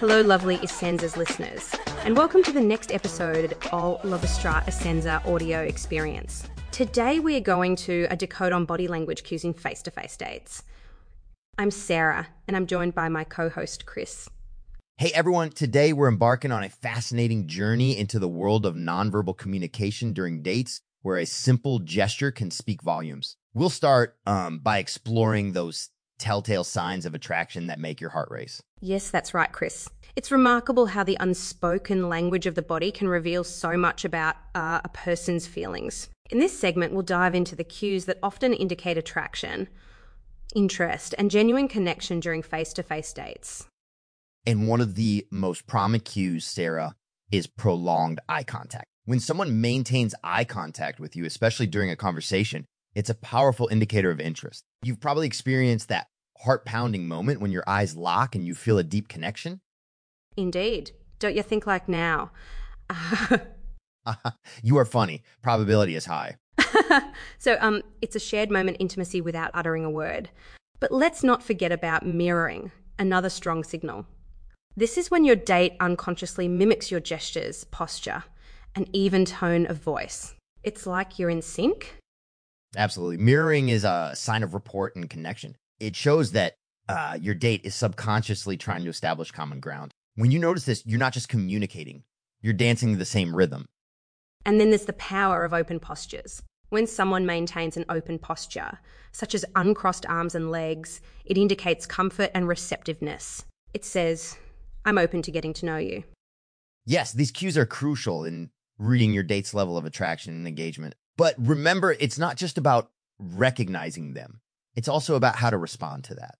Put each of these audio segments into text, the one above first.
Hello, lovely Essenza's listeners, and welcome to the next episode of La Vostra Essenza audio experience. Today, we are going to a decode on body language cues in face to face dates. I'm Sarah, and I'm joined by my co host, Chris. Hey everyone, today we're embarking on a fascinating journey into the world of nonverbal communication during dates where a simple gesture can speak volumes. We'll start um, by exploring those telltale signs of attraction that make your heart race. Yes, that's right, Chris. It's remarkable how the unspoken language of the body can reveal so much about uh, a person's feelings. In this segment, we'll dive into the cues that often indicate attraction, interest, and genuine connection during face to face dates. And one of the most prominent cues, Sarah, is prolonged eye contact. When someone maintains eye contact with you, especially during a conversation, it's a powerful indicator of interest. You've probably experienced that heart pounding moment when your eyes lock and you feel a deep connection. Indeed. Don't you think like now? you are funny. Probability is high. so, um, it's a shared moment intimacy without uttering a word. But let's not forget about mirroring, another strong signal. This is when your date unconsciously mimics your gestures, posture, and even tone of voice. It's like you're in sync. Absolutely. Mirroring is a sign of rapport and connection. It shows that uh, your date is subconsciously trying to establish common ground. When you notice this, you're not just communicating, you're dancing the same rhythm. And then there's the power of open postures. When someone maintains an open posture, such as uncrossed arms and legs, it indicates comfort and receptiveness. It says, I'm open to getting to know you. Yes, these cues are crucial in reading your date's level of attraction and engagement. But remember, it's not just about recognizing them, it's also about how to respond to that.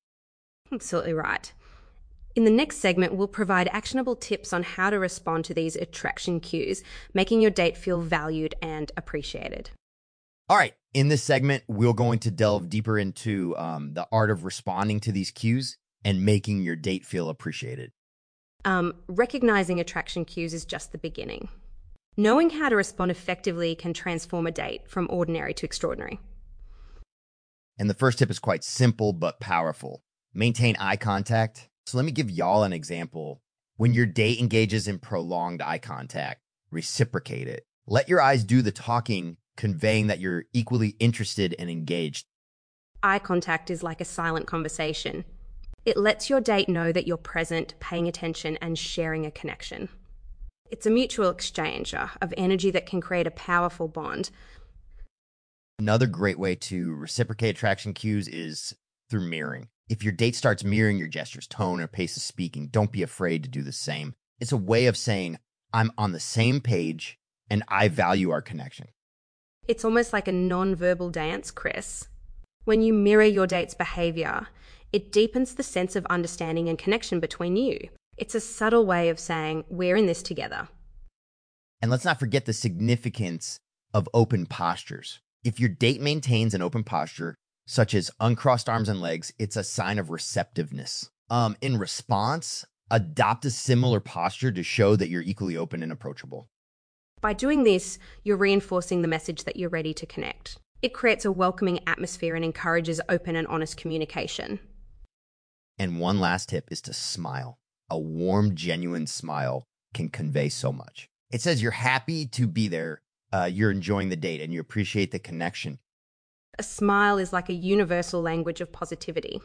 Absolutely right. In the next segment, we'll provide actionable tips on how to respond to these attraction cues, making your date feel valued and appreciated. All right. In this segment, we're going to delve deeper into um, the art of responding to these cues and making your date feel appreciated. Um, recognizing attraction cues is just the beginning. Knowing how to respond effectively can transform a date from ordinary to extraordinary. And the first tip is quite simple but powerful maintain eye contact. So let me give y'all an example. When your date engages in prolonged eye contact, reciprocate it. Let your eyes do the talking, conveying that you're equally interested and engaged. Eye contact is like a silent conversation. It lets your date know that you're present, paying attention, and sharing a connection. It's a mutual exchange of energy that can create a powerful bond. Another great way to reciprocate attraction cues is through mirroring. If your date starts mirroring your gestures, tone, or pace of speaking, don't be afraid to do the same. It's a way of saying, I'm on the same page and I value our connection. It's almost like a non-verbal dance, Chris. When you mirror your date's behavior, it deepens the sense of understanding and connection between you. It's a subtle way of saying, we're in this together. And let's not forget the significance of open postures. If your date maintains an open posture, such as uncrossed arms and legs, it's a sign of receptiveness. Um, in response, adopt a similar posture to show that you're equally open and approachable. By doing this, you're reinforcing the message that you're ready to connect. It creates a welcoming atmosphere and encourages open and honest communication. And one last tip is to smile. A warm, genuine smile can convey so much. It says you're happy to be there, uh, you're enjoying the date, and you appreciate the connection. A smile is like a universal language of positivity.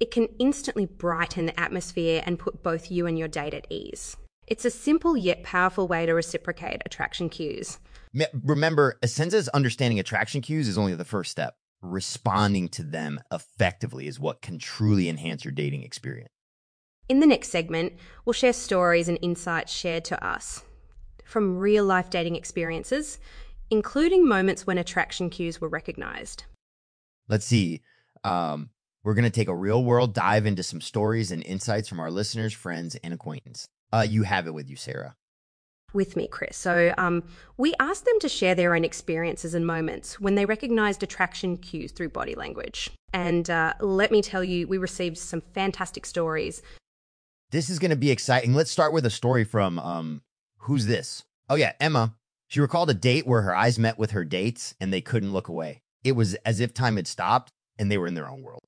It can instantly brighten the atmosphere and put both you and your date at ease. It's a simple yet powerful way to reciprocate attraction cues. Remember, Essenza's understanding attraction cues is only the first step responding to them effectively is what can truly enhance your dating experience. In the next segment, we'll share stories and insights shared to us from real life dating experiences, including moments when attraction cues were recognized. Let's see. Um, we're going to take a real world dive into some stories and insights from our listeners, friends, and acquaintance. Uh, you have it with you, Sarah with me, Chris. So um, we asked them to share their own experiences and moments when they recognized attraction cues through body language. And uh, let me tell you, we received some fantastic stories. This is going to be exciting. Let's start with a story from um, who's this? Oh, yeah, Emma. She recalled a date where her eyes met with her dates and they couldn't look away. It was as if time had stopped and they were in their own world.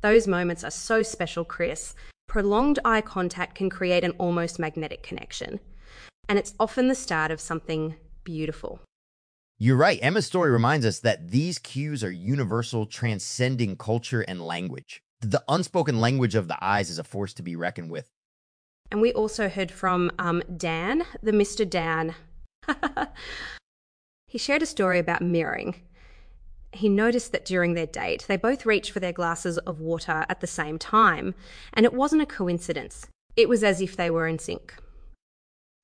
Those moments are so special, Chris. Prolonged eye contact can create an almost magnetic connection, and it's often the start of something beautiful. You're right. Emma's story reminds us that these cues are universal, transcending culture and language. The unspoken language of the eyes is a force to be reckoned with. And we also heard from um, Dan, the Mr. Dan. he shared a story about mirroring. He noticed that during their date, they both reached for their glasses of water at the same time, and it wasn't a coincidence. It was as if they were in sync.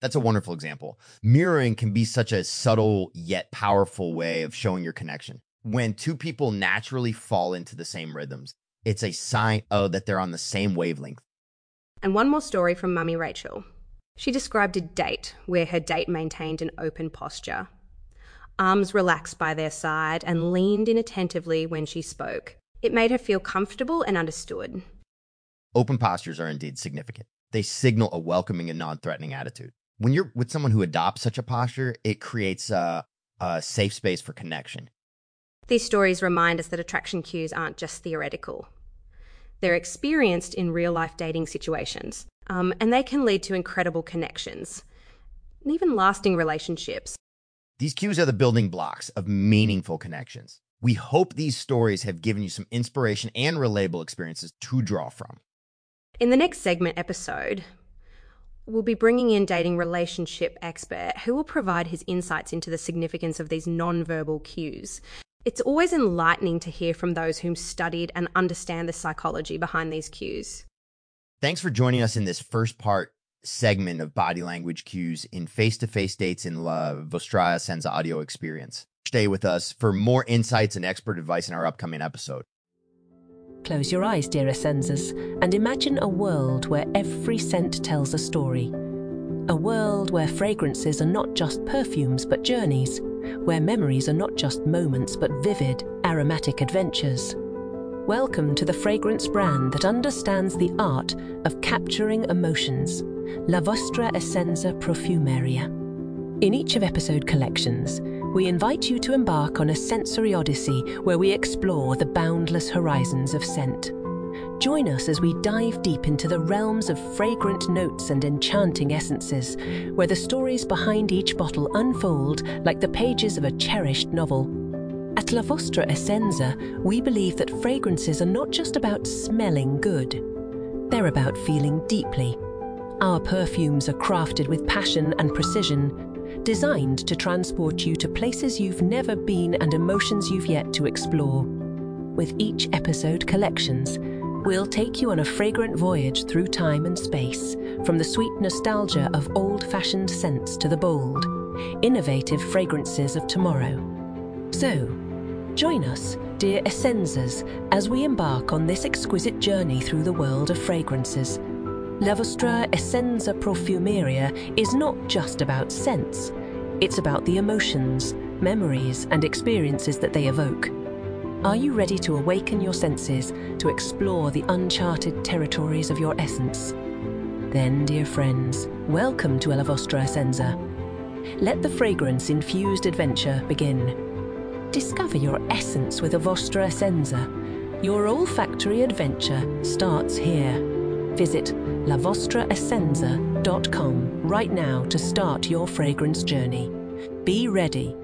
That's a wonderful example. Mirroring can be such a subtle yet powerful way of showing your connection. When two people naturally fall into the same rhythms, it's a sign oh that they're on the same wavelength. And one more story from Mummy Rachel. She described a date where her date maintained an open posture. Arms relaxed by their side and leaned in attentively when she spoke. It made her feel comfortable and understood. Open postures are indeed significant. They signal a welcoming and non threatening attitude when you're with someone who adopts such a posture, it creates a, a safe space for connection. These stories remind us that attraction cues aren't just theoretical. They're experienced in real life dating situations, um, and they can lead to incredible connections and even lasting relationships. These cues are the building blocks of meaningful connections. We hope these stories have given you some inspiration and relatable experiences to draw from. In the next segment episode, We'll be bringing in dating relationship expert who will provide his insights into the significance of these non-verbal cues. It's always enlightening to hear from those whom studied and understand the psychology behind these cues. Thanks for joining us in this first part segment of body language cues in face-to-face dates in La Vostra Essenza audio experience. Stay with us for more insights and expert advice in our upcoming episode. Close your eyes, dear Essenzas, and imagine a world where every scent tells a story. A world where fragrances are not just perfumes but journeys, where memories are not just moments but vivid, aromatic adventures. Welcome to the fragrance brand that understands the art of capturing emotions, La Vostra Essenza Profumeria. In each of episode collections, we invite you to embark on a sensory odyssey where we explore the boundless horizons of scent. Join us as we dive deep into the realms of fragrant notes and enchanting essences, where the stories behind each bottle unfold like the pages of a cherished novel. At La Vostra Essenza, we believe that fragrances are not just about smelling good, they're about feeling deeply. Our perfumes are crafted with passion and precision, designed to transport you to places you've never been and emotions you've yet to explore. With each episode collections, we'll take you on a fragrant voyage through time and space, from the sweet nostalgia of old fashioned scents to the bold, innovative fragrances of tomorrow. So, join us, dear Essenzas, as we embark on this exquisite journey through the world of fragrances La Vostra Essenza Profumeria is not just about scents, it's about the emotions, memories, and experiences that they evoke. Are you ready to awaken your senses to explore the uncharted territories of your essence? Then, dear friends, welcome to La Vostra Essenza. Let the fragrance infused adventure begin. Discover your essence with La Vostra Essenza. Your olfactory adventure starts here. Visit lavostraessenza.com right now to start your fragrance journey. Be ready